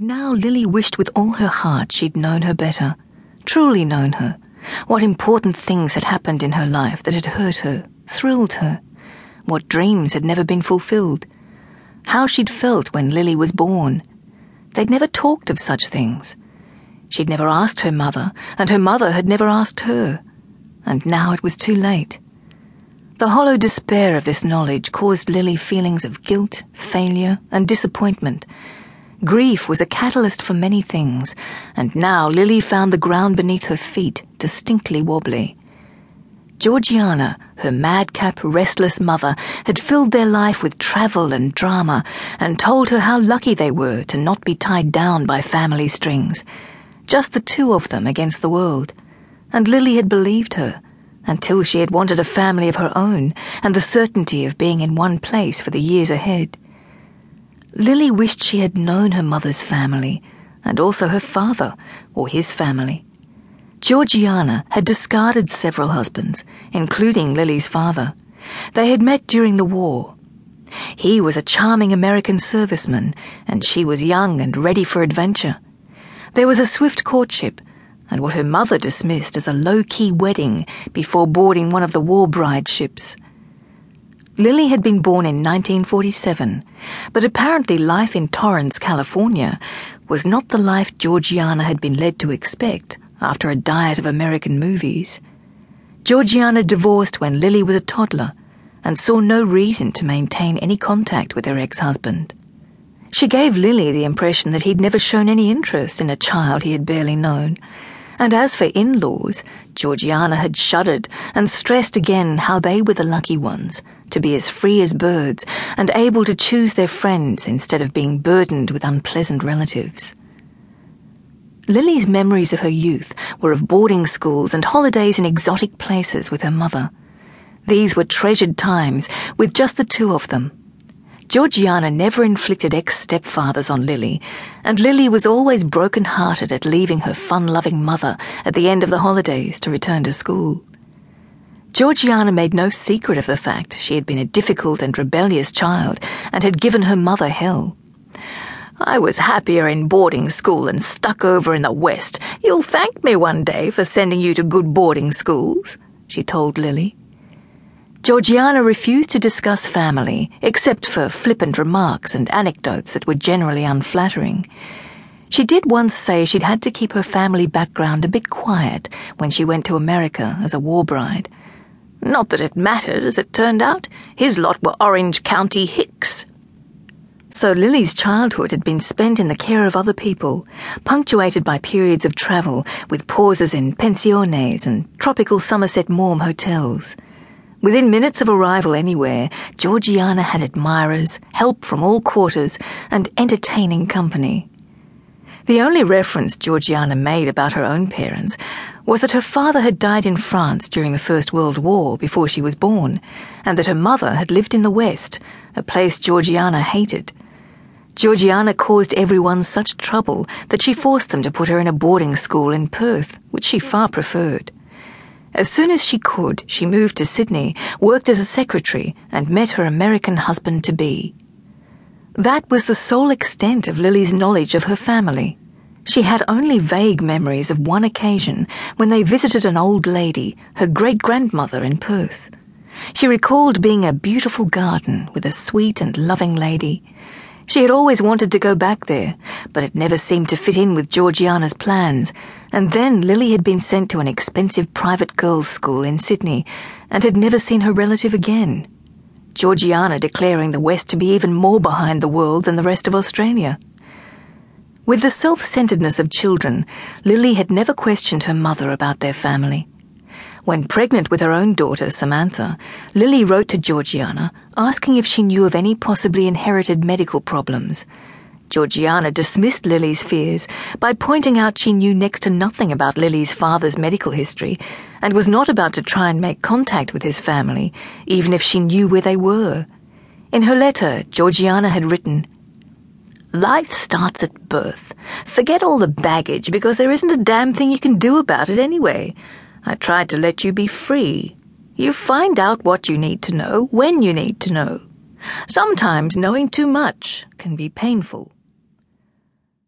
Now Lily wished with all her heart she'd known her better, truly known her. What important things had happened in her life that had hurt her, thrilled her. What dreams had never been fulfilled. How she'd felt when Lily was born. They'd never talked of such things. She'd never asked her mother, and her mother had never asked her. And now it was too late. The hollow despair of this knowledge caused Lily feelings of guilt, failure, and disappointment Grief was a catalyst for many things, and now Lily found the ground beneath her feet distinctly wobbly. Georgiana, her madcap, restless mother, had filled their life with travel and drama and told her how lucky they were to not be tied down by family strings. Just the two of them against the world. And Lily had believed her until she had wanted a family of her own and the certainty of being in one place for the years ahead. Lily wished she had known her mother's family, and also her father, or his family. Georgiana had discarded several husbands, including Lily's father. They had met during the war. He was a charming American serviceman, and she was young and ready for adventure. There was a swift courtship, and what her mother dismissed as a low key wedding before boarding one of the war bride ships. Lily had been born in 1947, but apparently life in Torrance, California, was not the life Georgiana had been led to expect after a diet of American movies. Georgiana divorced when Lily was a toddler and saw no reason to maintain any contact with her ex husband. She gave Lily the impression that he'd never shown any interest in a child he had barely known and as for in laws, Georgiana had shuddered and stressed again how they were the lucky ones, to be as free as birds and able to choose their friends instead of being burdened with unpleasant relatives. Lily's memories of her youth were of boarding schools and holidays in exotic places with her mother. These were treasured times with just the two of them Georgiana never inflicted ex stepfathers on Lily, and Lily was always broken hearted at leaving her fun loving mother at the end of the holidays to return to school. Georgiana made no secret of the fact she had been a difficult and rebellious child and had given her mother hell. I was happier in boarding school and stuck over in the West. You'll thank me one day for sending you to good boarding schools, she told Lily. Georgiana refused to discuss family, except for flippant remarks and anecdotes that were generally unflattering. She did once say she'd had to keep her family background a bit quiet when she went to America as a war bride. Not that it mattered, as it turned out. His lot were Orange County Hicks. So Lily's childhood had been spent in the care of other people, punctuated by periods of travel with pauses in pensiones and tropical Somerset Maugham hotels. Within minutes of arrival anywhere, Georgiana had admirers, help from all quarters, and entertaining company. The only reference Georgiana made about her own parents was that her father had died in France during the First World War before she was born, and that her mother had lived in the West, a place Georgiana hated. Georgiana caused everyone such trouble that she forced them to put her in a boarding school in Perth, which she far preferred. As soon as she could, she moved to Sydney, worked as a secretary, and met her American husband to be. That was the sole extent of Lily's knowledge of her family. She had only vague memories of one occasion when they visited an old lady, her great grandmother in Perth. She recalled being a beautiful garden with a sweet and loving lady. She had always wanted to go back there, but it never seemed to fit in with Georgiana's plans. And then Lily had been sent to an expensive private girls' school in Sydney and had never seen her relative again. Georgiana declaring the West to be even more behind the world than the rest of Australia. With the self centeredness of children, Lily had never questioned her mother about their family. When pregnant with her own daughter, Samantha, Lily wrote to Georgiana asking if she knew of any possibly inherited medical problems. Georgiana dismissed Lily's fears by pointing out she knew next to nothing about Lily's father's medical history and was not about to try and make contact with his family, even if she knew where they were. In her letter, Georgiana had written, Life starts at birth. Forget all the baggage because there isn't a damn thing you can do about it anyway. I tried to let you be free. You find out what you need to know when you need to know. Sometimes knowing too much can be painful.